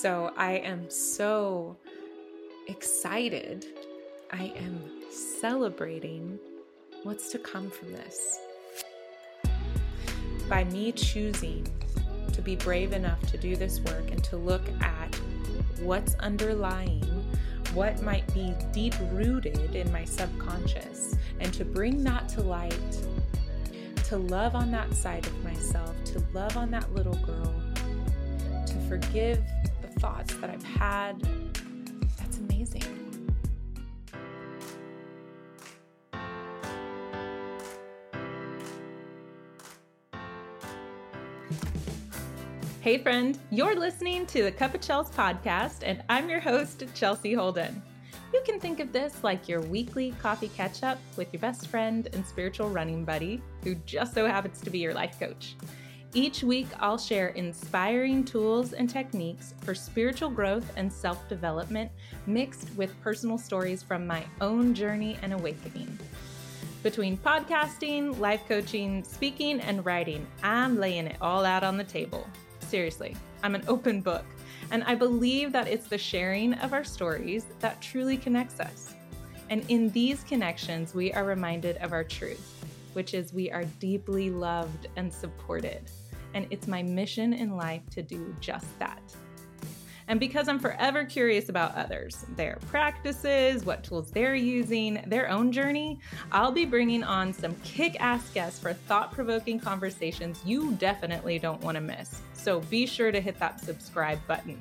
So I am so excited. I am celebrating what's to come from this. By me choosing to be brave enough to do this work and to look at what's underlying, what might be deep rooted in my subconscious, and to bring that to light, to love on that side of myself, to love on that little girl, to forgive thoughts that I've had. That's amazing. Hey, friend, you're listening to the Cup of Chels podcast, and I'm your host, Chelsea Holden. You can think of this like your weekly coffee catch up with your best friend and spiritual running buddy, who just so happens to be your life coach. Each week, I'll share inspiring tools and techniques for spiritual growth and self development, mixed with personal stories from my own journey and awakening. Between podcasting, life coaching, speaking, and writing, I'm laying it all out on the table. Seriously, I'm an open book, and I believe that it's the sharing of our stories that truly connects us. And in these connections, we are reminded of our truth, which is we are deeply loved and supported. And it's my mission in life to do just that. And because I'm forever curious about others, their practices, what tools they're using, their own journey, I'll be bringing on some kick ass guests for thought provoking conversations you definitely don't want to miss. So be sure to hit that subscribe button.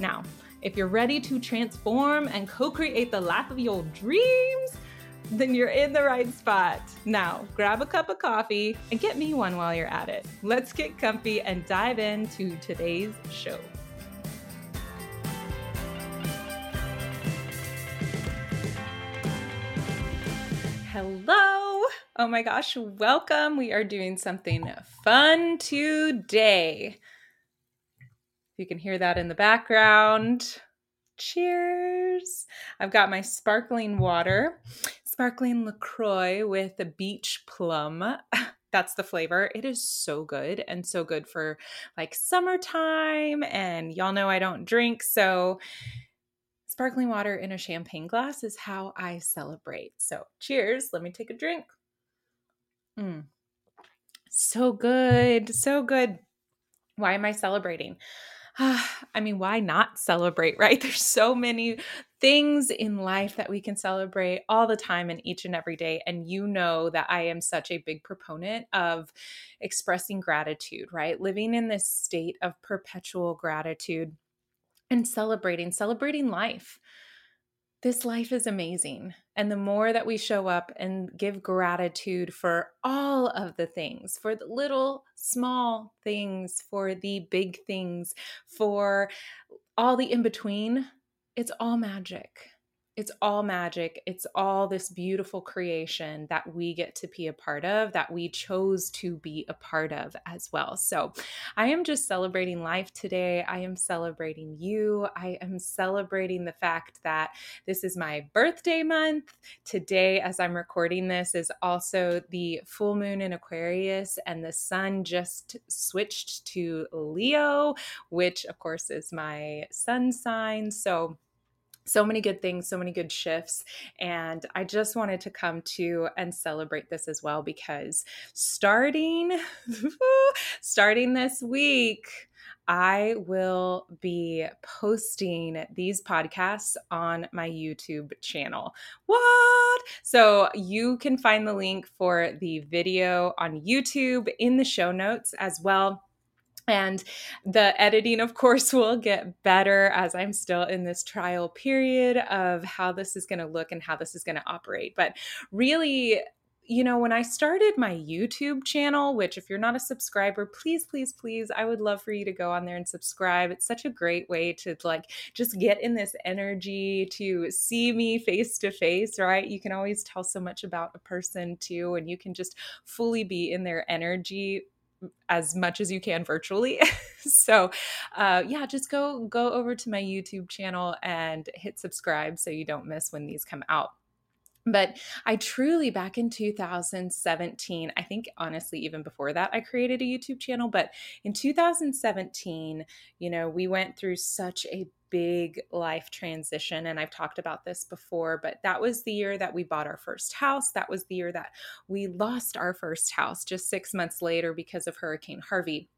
Now, if you're ready to transform and co create the life of your dreams, then you're in the right spot. Now, grab a cup of coffee and get me one while you're at it. Let's get comfy and dive into today's show. Hello. Oh my gosh, welcome. We are doing something fun today. You can hear that in the background. Cheers. I've got my sparkling water, sparkling LaCroix with a beach plum. That's the flavor. It is so good and so good for like summertime. And y'all know I don't drink. So sparkling water in a champagne glass is how I celebrate. So, cheers. Let me take a drink. Mm. So good. So good. Why am I celebrating? I mean, why not celebrate, right? There's so many things in life that we can celebrate all the time and each and every day. And you know that I am such a big proponent of expressing gratitude, right? Living in this state of perpetual gratitude and celebrating, celebrating life. This life is amazing. And the more that we show up and give gratitude for all of the things, for the little small things, for the big things, for all the in between, it's all magic it's all magic. It's all this beautiful creation that we get to be a part of, that we chose to be a part of as well. So I am just celebrating life today. I am celebrating you. I am celebrating the fact that this is my birthday month. Today, as I'm recording this, is also the full moon in Aquarius, and the sun just switched to Leo, which of course is my sun sign. So so many good things, so many good shifts. And I just wanted to come to and celebrate this as well because starting starting this week, I will be posting these podcasts on my YouTube channel. What? So you can find the link for the video on YouTube in the show notes as well and the editing, of course, will get better as I'm still in this trial period of how this is going to look and how this is going to operate. But really, you know, when I started my YouTube channel, which if you're not a subscriber, please, please, please, I would love for you to go on there and subscribe. It's such a great way to like just get in this energy to see me face to face, right? You can always tell so much about a person too, and you can just fully be in their energy as much as you can virtually. so, uh, yeah, just go go over to my YouTube channel and hit subscribe so you don't miss when these come out. but I truly, back in 2017, I think honestly, even before that, I created a YouTube channel. But in 2017, you know, we went through such a big life transition. And I've talked about this before, but that was the year that we bought our first house. That was the year that we lost our first house just six months later because of Hurricane Harvey.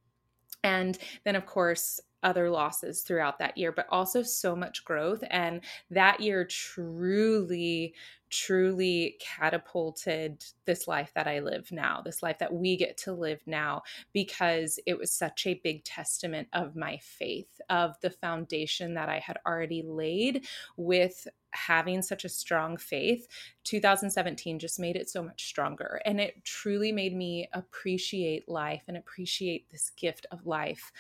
And then, of course, other losses throughout that year, but also so much growth. And that year truly, truly catapulted this life that I live now, this life that we get to live now, because it was such a big testament of my faith, of the foundation that I had already laid with having such a strong faith, 2017 just made it so much stronger. And it truly made me appreciate life and appreciate this gift of life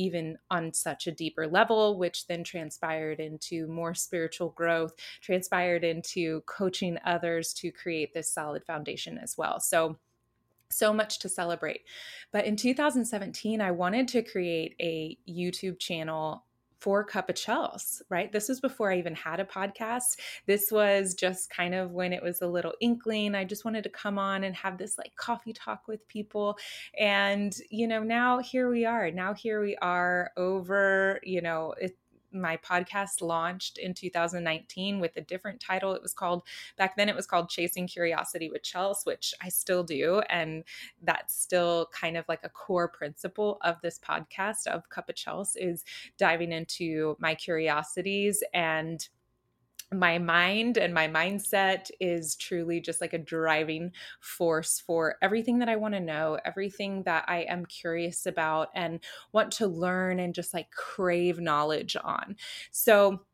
even on such a deeper level, which then transpired into more spiritual growth, transpired into coaching others to create this solid foundation as well. So, so much to celebrate. But in 2017, I wanted to create a YouTube channel for Cup of Chels, right? This was before I even had a podcast. This was just kind of when it was a little inkling. I just wanted to come on and have this like coffee talk with people. And, you know, now here we are. Now here we are over, you know, it, my podcast launched in 2019 with a different title. It was called, back then, it was called Chasing Curiosity with Chels, which I still do. And that's still kind of like a core principle of this podcast of Cup of Chels is diving into my curiosities and my mind and my mindset is truly just like a driving force for everything that I want to know, everything that I am curious about and want to learn and just like crave knowledge on. So,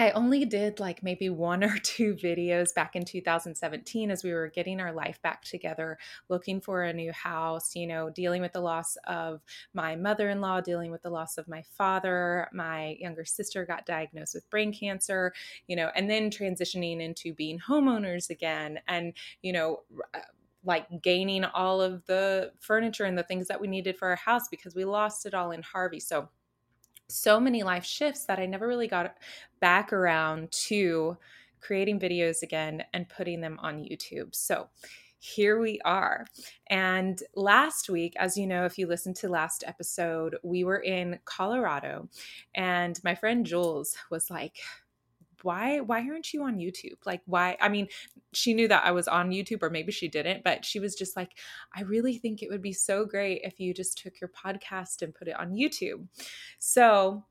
I only did like maybe one or two videos back in 2017 as we were getting our life back together, looking for a new house, you know, dealing with the loss of my mother in law, dealing with the loss of my father. My younger sister got diagnosed with brain cancer, you know, and then transitioning into being homeowners again. And, you know, uh, like gaining all of the furniture and the things that we needed for our house because we lost it all in Harvey. So, so many life shifts that I never really got back around to creating videos again and putting them on YouTube. So here we are. And last week, as you know, if you listened to last episode, we were in Colorado and my friend Jules was like, why why aren't you on YouTube? Like why I mean, she knew that I was on YouTube or maybe she didn't, but she was just like, I really think it would be so great if you just took your podcast and put it on YouTube. So,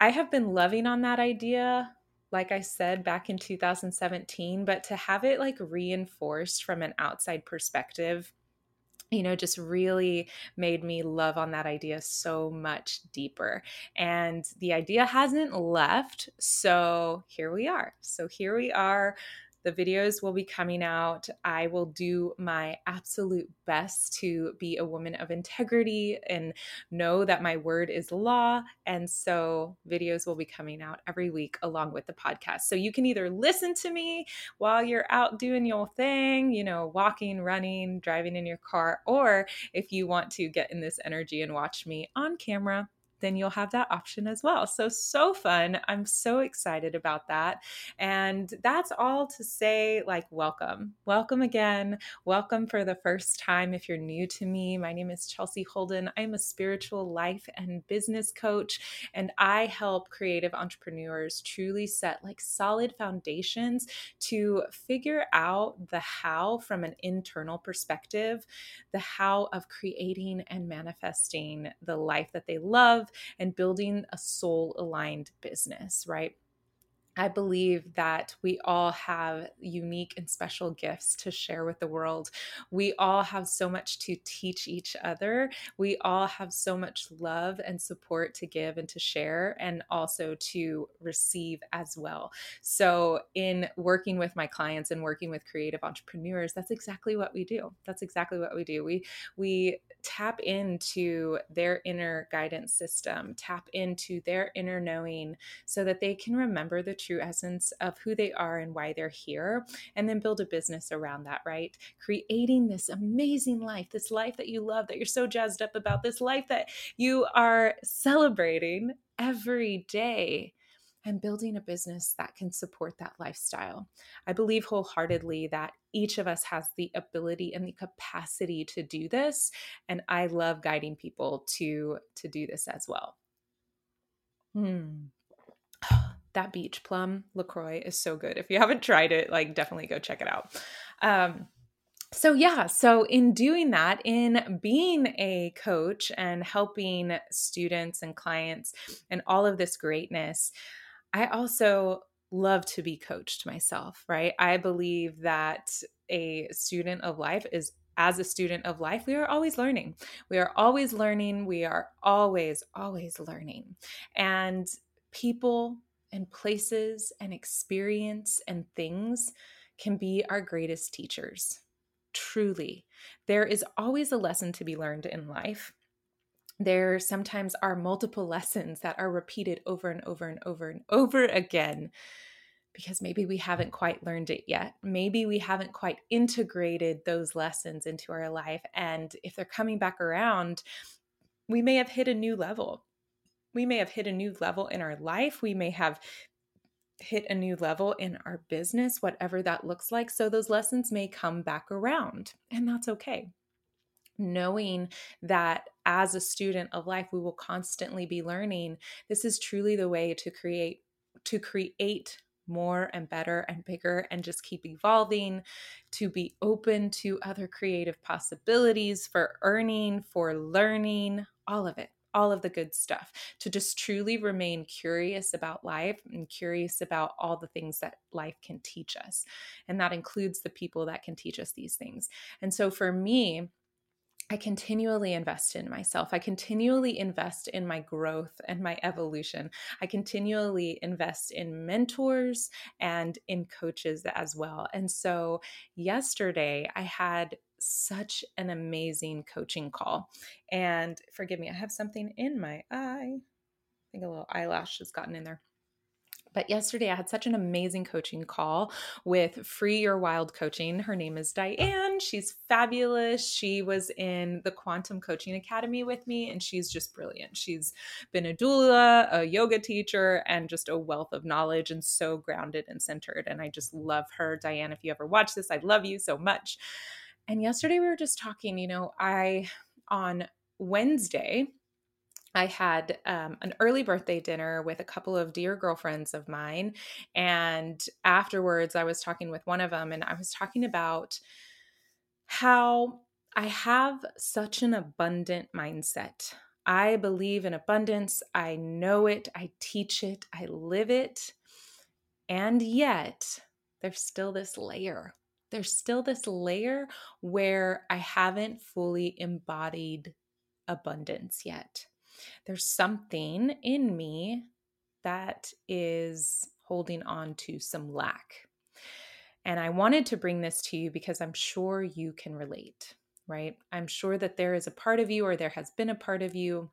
I have been loving on that idea like I said back in 2017, but to have it like reinforced from an outside perspective you know, just really made me love on that idea so much deeper. And the idea hasn't left. So here we are. So here we are the videos will be coming out. I will do my absolute best to be a woman of integrity and know that my word is law. And so, videos will be coming out every week along with the podcast. So, you can either listen to me while you're out doing your thing, you know, walking, running, driving in your car, or if you want to get in this energy and watch me on camera, then you'll have that option as well. So, so fun. I'm so excited about that. And that's all to say, like, welcome. Welcome again. Welcome for the first time if you're new to me. My name is Chelsea Holden. I'm a spiritual life and business coach, and I help creative entrepreneurs truly set like solid foundations to figure out the how from an internal perspective, the how of creating and manifesting the life that they love and building a soul aligned business, right? I believe that we all have unique and special gifts to share with the world. We all have so much to teach each other. We all have so much love and support to give and to share, and also to receive as well. So, in working with my clients and working with creative entrepreneurs, that's exactly what we do. That's exactly what we do. We we tap into their inner guidance system, tap into their inner knowing so that they can remember the true essence of who they are and why they're here, and then build a business around that, right? Creating this amazing life, this life that you love, that you're so jazzed up about, this life that you are celebrating every day and building a business that can support that lifestyle. I believe wholeheartedly that each of us has the ability and the capacity to do this and I love guiding people to to do this as well. Hmm. That beach plum LaCroix is so good. If you haven't tried it, like definitely go check it out. Um, so yeah so in doing that in being a coach and helping students and clients and all of this greatness i also love to be coached myself right i believe that a student of life is as a student of life we are always learning we are always learning we are always always learning and people and places and experience and things can be our greatest teachers truly. There is always a lesson to be learned in life. There sometimes are multiple lessons that are repeated over and over and over and over again because maybe we haven't quite learned it yet. Maybe we haven't quite integrated those lessons into our life. And if they're coming back around, we may have hit a new level. We may have hit a new level in our life. We may have hit a new level in our business, whatever that looks like. So those lessons may come back around, and that's okay. Knowing that as a student of life, we will constantly be learning. This is truly the way to create to create more and better and bigger and just keep evolving, to be open to other creative possibilities for earning, for learning, all of it all of the good stuff, to just truly remain curious about life and curious about all the things that life can teach us. And that includes the people that can teach us these things. And so for me, I continually invest in myself. I continually invest in my growth and my evolution. I continually invest in mentors and in coaches as well. And so, yesterday, I had such an amazing coaching call. And forgive me, I have something in my eye. I think a little eyelash has gotten in there. But yesterday, I had such an amazing coaching call with Free Your Wild Coaching. Her name is Diane. She's fabulous. She was in the Quantum Coaching Academy with me, and she's just brilliant. She's been a doula, a yoga teacher, and just a wealth of knowledge and so grounded and centered. And I just love her. Diane, if you ever watch this, I love you so much. And yesterday, we were just talking, you know, I, on Wednesday, I had um, an early birthday dinner with a couple of dear girlfriends of mine. And afterwards, I was talking with one of them, and I was talking about how I have such an abundant mindset. I believe in abundance. I know it. I teach it. I live it. And yet, there's still this layer. There's still this layer where I haven't fully embodied abundance yet there's something in me that is holding on to some lack. And I wanted to bring this to you because I'm sure you can relate, right? I'm sure that there is a part of you, or there has been a part of you,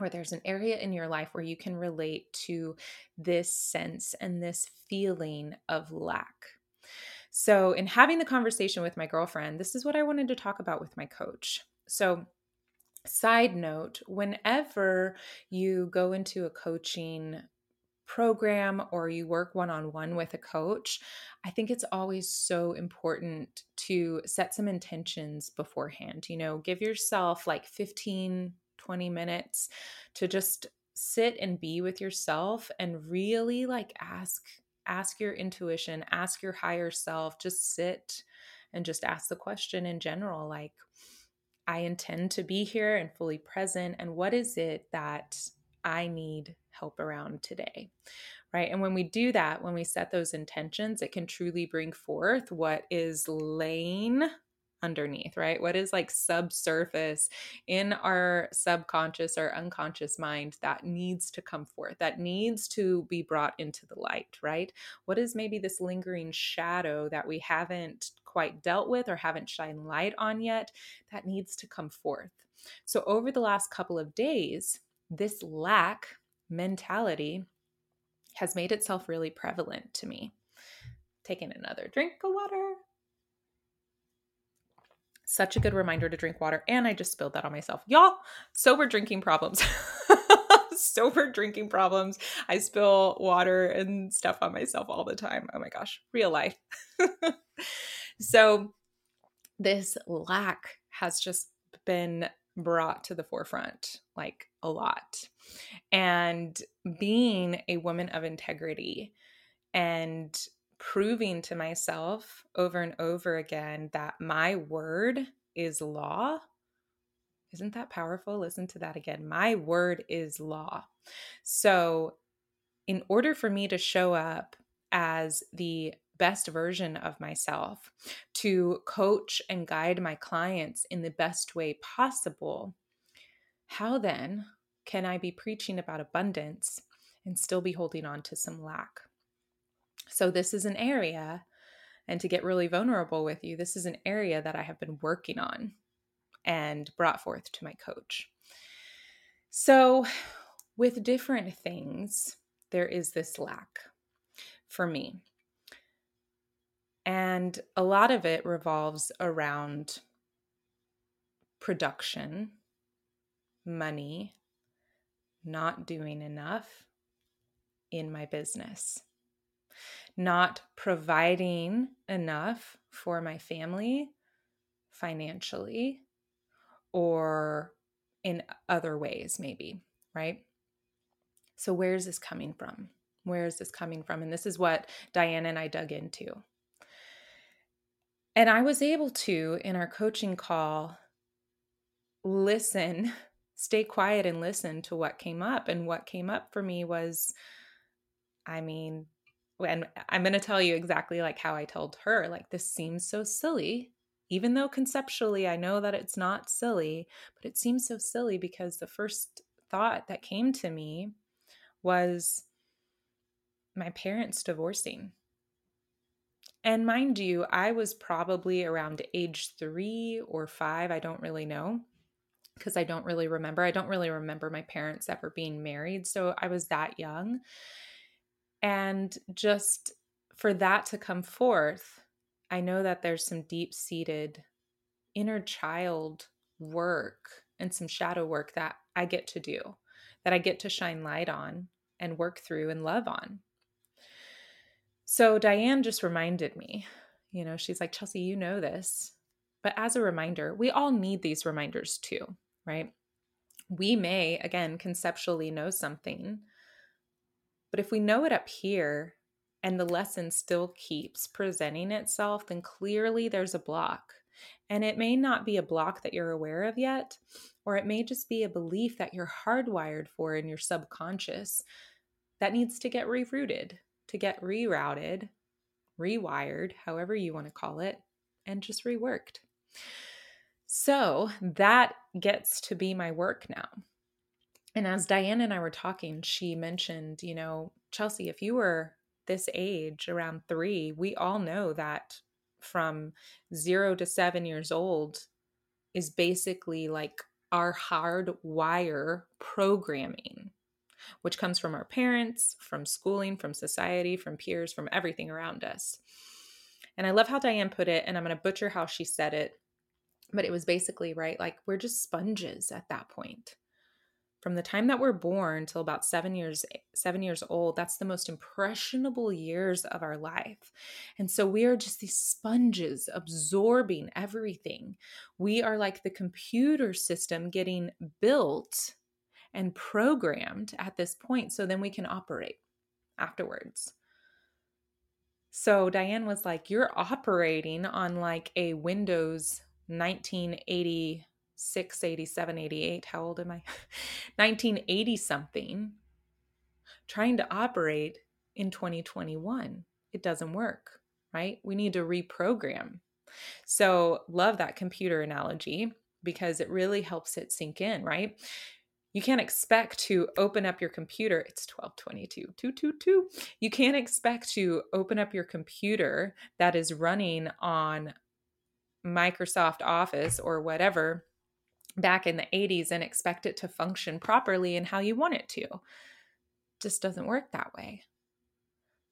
or there's an area in your life where you can relate to this sense and this feeling of lack. So, in having the conversation with my girlfriend, this is what I wanted to talk about with my coach. So, Side note whenever you go into a coaching program or you work one on one with a coach, I think it's always so important to set some intentions beforehand. You know, give yourself like 15, 20 minutes to just sit and be with yourself and really like ask ask your intuition, ask your higher self, just sit and just ask the question in general like I intend to be here and fully present? And what is it that I need help around today? Right. And when we do that, when we set those intentions, it can truly bring forth what is laying underneath, right? What is like subsurface in our subconscious or unconscious mind that needs to come forth, that needs to be brought into the light, right? What is maybe this lingering shadow that we haven't quite dealt with or haven't shined light on yet that needs to come forth? So, over the last couple of days, this lack mentality has made itself really prevalent to me. Taking another drink of water such a good reminder to drink water. And I just spilled that on myself. Y'all, sober drinking problems. sober drinking problems. I spill water and stuff on myself all the time. Oh my gosh, real life. so, this lack has just been brought to the forefront like a lot. And being a woman of integrity and proving to myself over and over again that my word is law. Isn't that powerful? Listen to that again. My word is law. So, in order for me to show up as the best version of myself, to coach and guide my clients in the best way possible, how then can I be preaching about abundance and still be holding on to some lack? So, this is an area, and to get really vulnerable with you, this is an area that I have been working on and brought forth to my coach. So, with different things, there is this lack for me. And a lot of it revolves around production, money, not doing enough in my business, not providing enough for my family financially or in other ways, maybe, right? So, where is this coming from? Where is this coming from? And this is what Diane and I dug into. And I was able to, in our coaching call, listen, stay quiet and listen to what came up. And what came up for me was, I mean, and I'm going to tell you exactly like how I told her, like, this seems so silly. Even though conceptually I know that it's not silly, but it seems so silly because the first thought that came to me was my parents divorcing. And mind you, I was probably around age three or five. I don't really know because I don't really remember. I don't really remember my parents ever being married. So I was that young. And just for that to come forth, I know that there's some deep seated inner child work and some shadow work that I get to do, that I get to shine light on and work through and love on. So Diane just reminded me, you know, she's like, Chelsea, you know this. But as a reminder, we all need these reminders too, right? We may, again, conceptually know something, but if we know it up here and the lesson still keeps presenting itself, then clearly there's a block. And it may not be a block that you're aware of yet, or it may just be a belief that you're hardwired for in your subconscious that needs to get rerouted to get rerouted, rewired, however you want to call it, and just reworked. So that gets to be my work now. And as Diane and I were talking, she mentioned, you know, Chelsea, if you were this age, around three, we all know that from zero to seven years old is basically like our hardwire programming which comes from our parents, from schooling, from society, from peers, from everything around us. And I love how Diane put it, and I'm going to butcher how she said it, but it was basically right like we're just sponges at that point. From the time that we're born till about 7 years 7 years old, that's the most impressionable years of our life. And so we are just these sponges absorbing everything. We are like the computer system getting built and programmed at this point so then we can operate afterwards. So Diane was like, You're operating on like a Windows 1986, 87, 88. How old am I? 1980 something, trying to operate in 2021. It doesn't work, right? We need to reprogram. So, love that computer analogy because it really helps it sink in, right? You can't expect to open up your computer. It's 1222, 222. You can't expect to open up your computer that is running on Microsoft Office or whatever back in the 80s and expect it to function properly and how you want it to. Just doesn't work that way.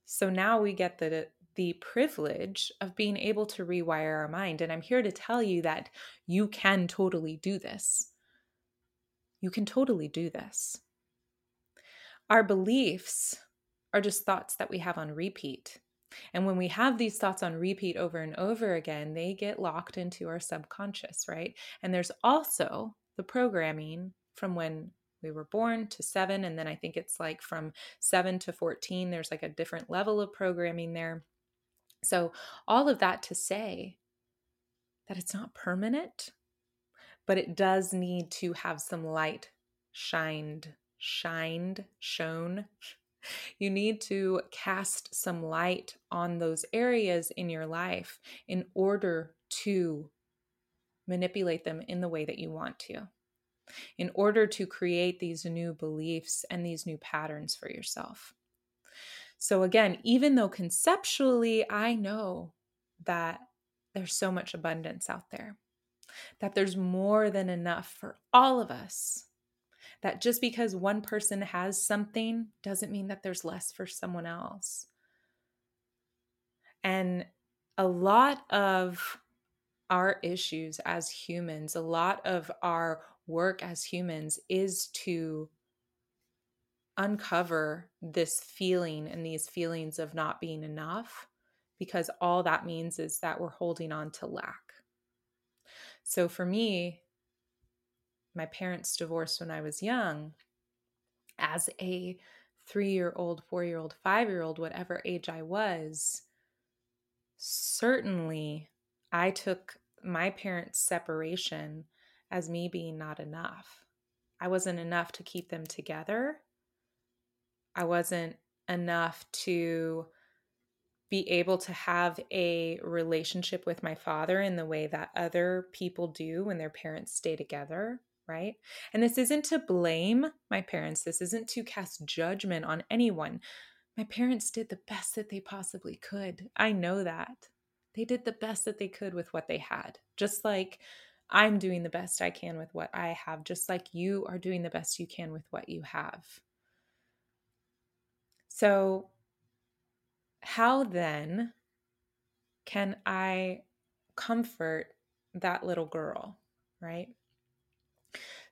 So now we get the the privilege of being able to rewire our mind and I'm here to tell you that you can totally do this. You can totally do this. Our beliefs are just thoughts that we have on repeat. And when we have these thoughts on repeat over and over again, they get locked into our subconscious, right? And there's also the programming from when we were born to seven. And then I think it's like from seven to 14, there's like a different level of programming there. So, all of that to say that it's not permanent, but it does need to have some light shined, shined, shown. You need to cast some light on those areas in your life in order to manipulate them in the way that you want to in order to create these new beliefs and these new patterns for yourself. So, again, even though conceptually I know that there's so much abundance out there, that there's more than enough for all of us, that just because one person has something doesn't mean that there's less for someone else. And a lot of our issues as humans, a lot of our work as humans is to uncover this feeling and these feelings of not being enough because all that means is that we're holding on to lack. So for me, my parents divorced when I was young. As a three year old, four year old, five year old, whatever age I was, certainly I took my parents' separation as me being not enough. I wasn't enough to keep them together. I wasn't enough to be able to have a relationship with my father in the way that other people do when their parents stay together, right? And this isn't to blame my parents, this isn't to cast judgment on anyone. My parents did the best that they possibly could. I know that. They did the best that they could with what they had. Just like I'm doing the best I can with what I have, just like you are doing the best you can with what you have. So, how then can I comfort that little girl, right?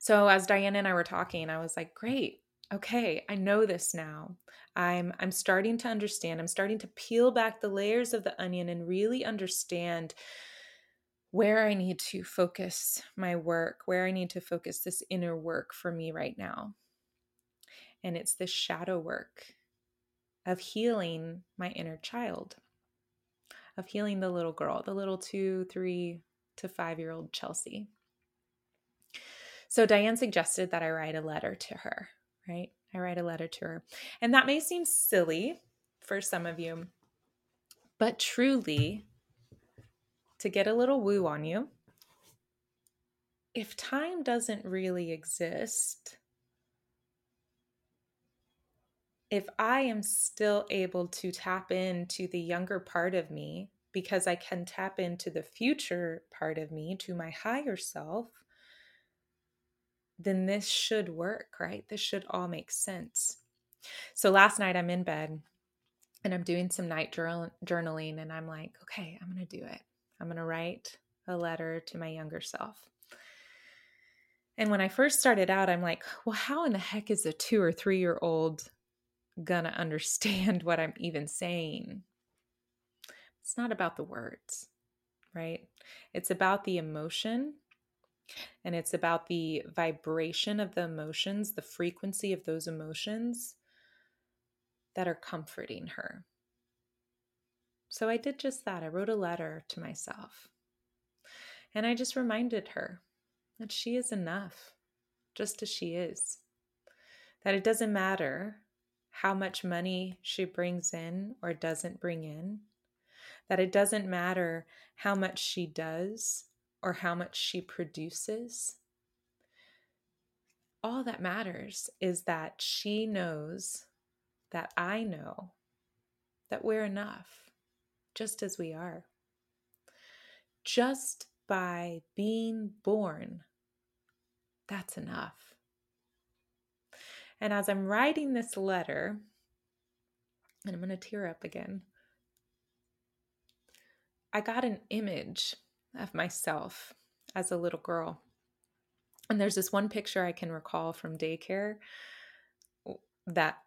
So, as Diane and I were talking, I was like, great. Okay, I know this now. I'm I'm starting to understand. I'm starting to peel back the layers of the onion and really understand where I need to focus my work, where I need to focus this inner work for me right now. And it's this shadow work of healing my inner child, of healing the little girl, the little two, three to five year old Chelsea. So Diane suggested that I write a letter to her, right? I write a letter to her. And that may seem silly for some of you, but truly, to get a little woo on you, if time doesn't really exist, if I am still able to tap into the younger part of me because I can tap into the future part of me, to my higher self, then this should work, right? This should all make sense. So last night I'm in bed and I'm doing some night journaling and I'm like, okay, I'm going to do it. I'm going to write a letter to my younger self. And when I first started out, I'm like, well, how in the heck is a two or three year old going to understand what I'm even saying? It's not about the words, right? It's about the emotion and it's about the vibration of the emotions, the frequency of those emotions that are comforting her. So I did just that. I wrote a letter to myself. And I just reminded her that she is enough, just as she is. That it doesn't matter how much money she brings in or doesn't bring in. That it doesn't matter how much she does or how much she produces. All that matters is that she knows that I know that we're enough just as we are. Just by being born, that's enough. And as I'm writing this letter, and I'm going to tear up again, I got an image of myself as a little girl. And there's this one picture I can recall from daycare that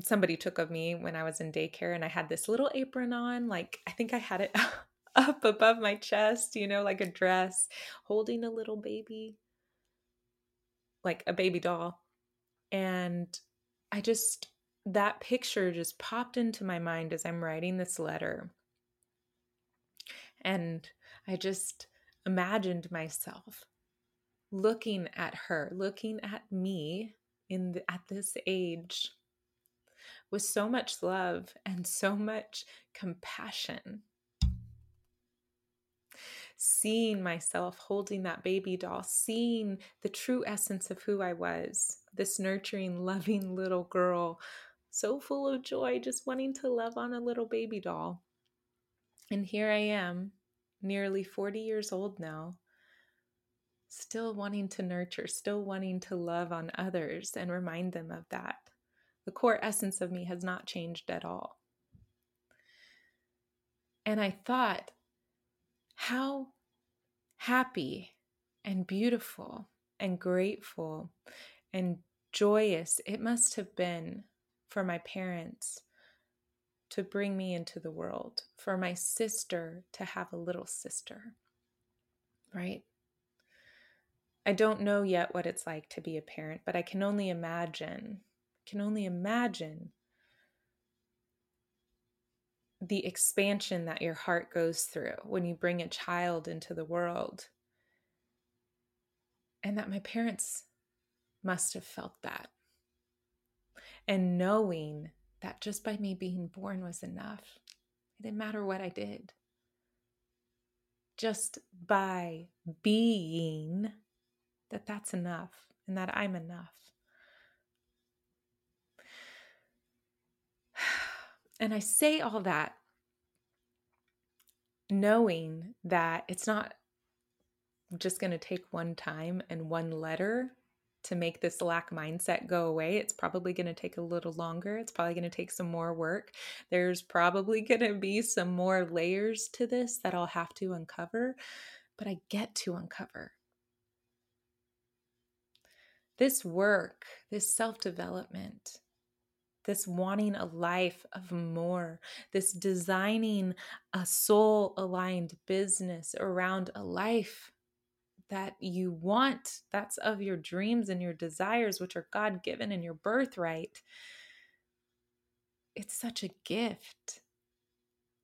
somebody took of me when I was in daycare and I had this little apron on like I think I had it up above my chest, you know, like a dress, holding a little baby like a baby doll. And I just that picture just popped into my mind as I'm writing this letter. And I just imagined myself looking at her, looking at me in the, at this age with so much love and so much compassion. Seeing myself holding that baby doll, seeing the true essence of who I was, this nurturing, loving little girl, so full of joy, just wanting to love on a little baby doll. And here I am, nearly 40 years old now, still wanting to nurture, still wanting to love on others and remind them of that. The core essence of me has not changed at all. And I thought, how happy and beautiful and grateful and joyous it must have been for my parents to bring me into the world, for my sister to have a little sister, right? I don't know yet what it's like to be a parent, but I can only imagine, can only imagine the expansion that your heart goes through when you bring a child into the world. And that my parents must have felt that. And knowing that just by me being born was enough. It didn't matter what I did. Just by being that that's enough and that I'm enough. And I say all that knowing that it's not just going to take one time and one letter to make this lack mindset go away. It's probably going to take a little longer. It's probably going to take some more work. There's probably going to be some more layers to this that I'll have to uncover, but I get to uncover. This work, this self development, this wanting a life of more, this designing a soul aligned business around a life that you want, that's of your dreams and your desires, which are God given and your birthright. It's such a gift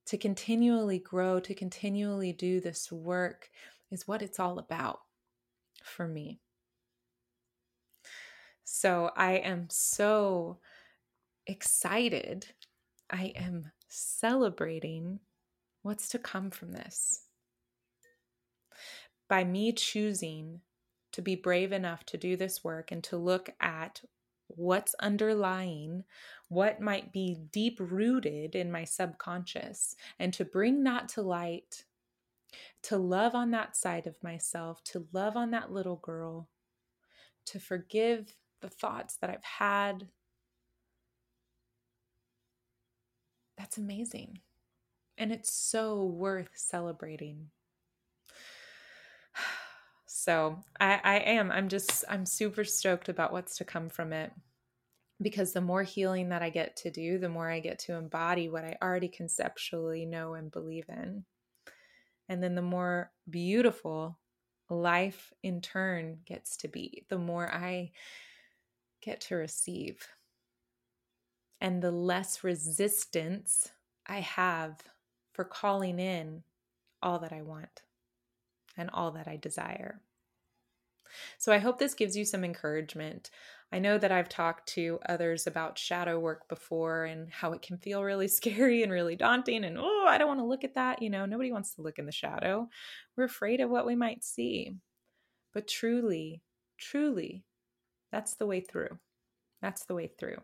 to continually grow, to continually do this work, is what it's all about for me. So I am so excited. I am celebrating what's to come from this by me choosing to be brave enough to do this work and to look at what's underlying, what might be deep rooted in my subconscious, and to bring that to light, to love on that side of myself, to love on that little girl, to forgive the thoughts that I've had. That's amazing. And it's so worth celebrating. So I, I am. I'm just, I'm super stoked about what's to come from it because the more healing that I get to do, the more I get to embody what I already conceptually know and believe in. And then the more beautiful life in turn gets to be, the more I get to receive. And the less resistance I have for calling in all that I want and all that I desire. So I hope this gives you some encouragement. I know that I've talked to others about shadow work before and how it can feel really scary and really daunting and oh, I don't want to look at that, you know, nobody wants to look in the shadow. We're afraid of what we might see. But truly, truly, that's the way through. That's the way through.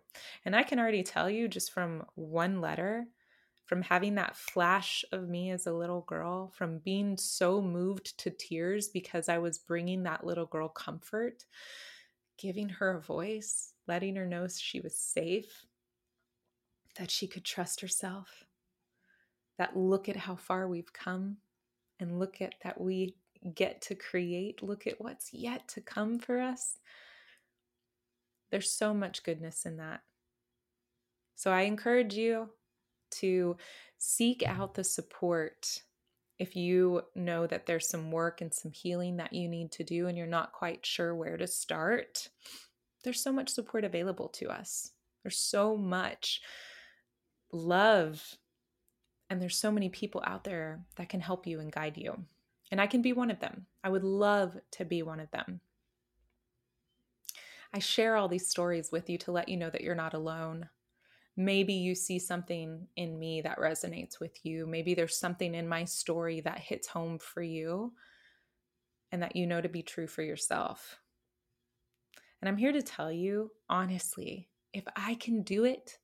And I can already tell you just from one letter from having that flash of me as a little girl, from being so moved to tears because I was bringing that little girl comfort, giving her a voice, letting her know she was safe, that she could trust herself, that look at how far we've come and look at that we get to create, look at what's yet to come for us. There's so much goodness in that. So I encourage you to seek out the support if you know that there's some work and some healing that you need to do and you're not quite sure where to start. There's so much support available to us. There's so much love and there's so many people out there that can help you and guide you. And I can be one of them. I would love to be one of them. I share all these stories with you to let you know that you're not alone. Maybe you see something in me that resonates with you. Maybe there's something in my story that hits home for you and that you know to be true for yourself. And I'm here to tell you honestly if I can do it,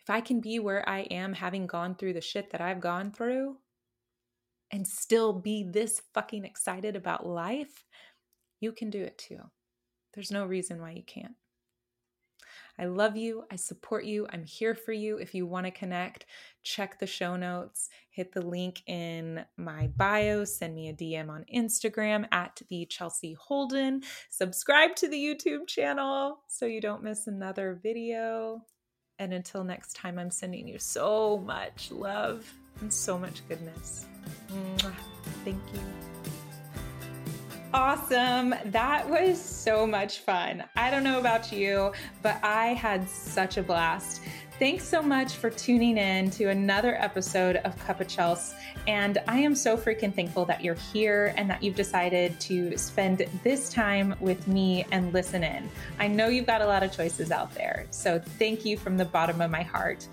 if I can be where I am having gone through the shit that I've gone through and still be this fucking excited about life, you can do it too. There's no reason why you can't. I love you. I support you. I'm here for you. If you want to connect, check the show notes, hit the link in my bio, send me a DM on Instagram at the Chelsea Holden. Subscribe to the YouTube channel so you don't miss another video. And until next time, I'm sending you so much love and so much goodness. Thank you. Awesome. That was so much fun. I don't know about you, but I had such a blast. Thanks so much for tuning in to another episode of Cup of Chels. And I am so freaking thankful that you're here and that you've decided to spend this time with me and listen in. I know you've got a lot of choices out there. So thank you from the bottom of my heart.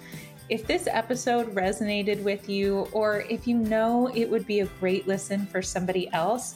If this episode resonated with you, or if you know it would be a great listen for somebody else,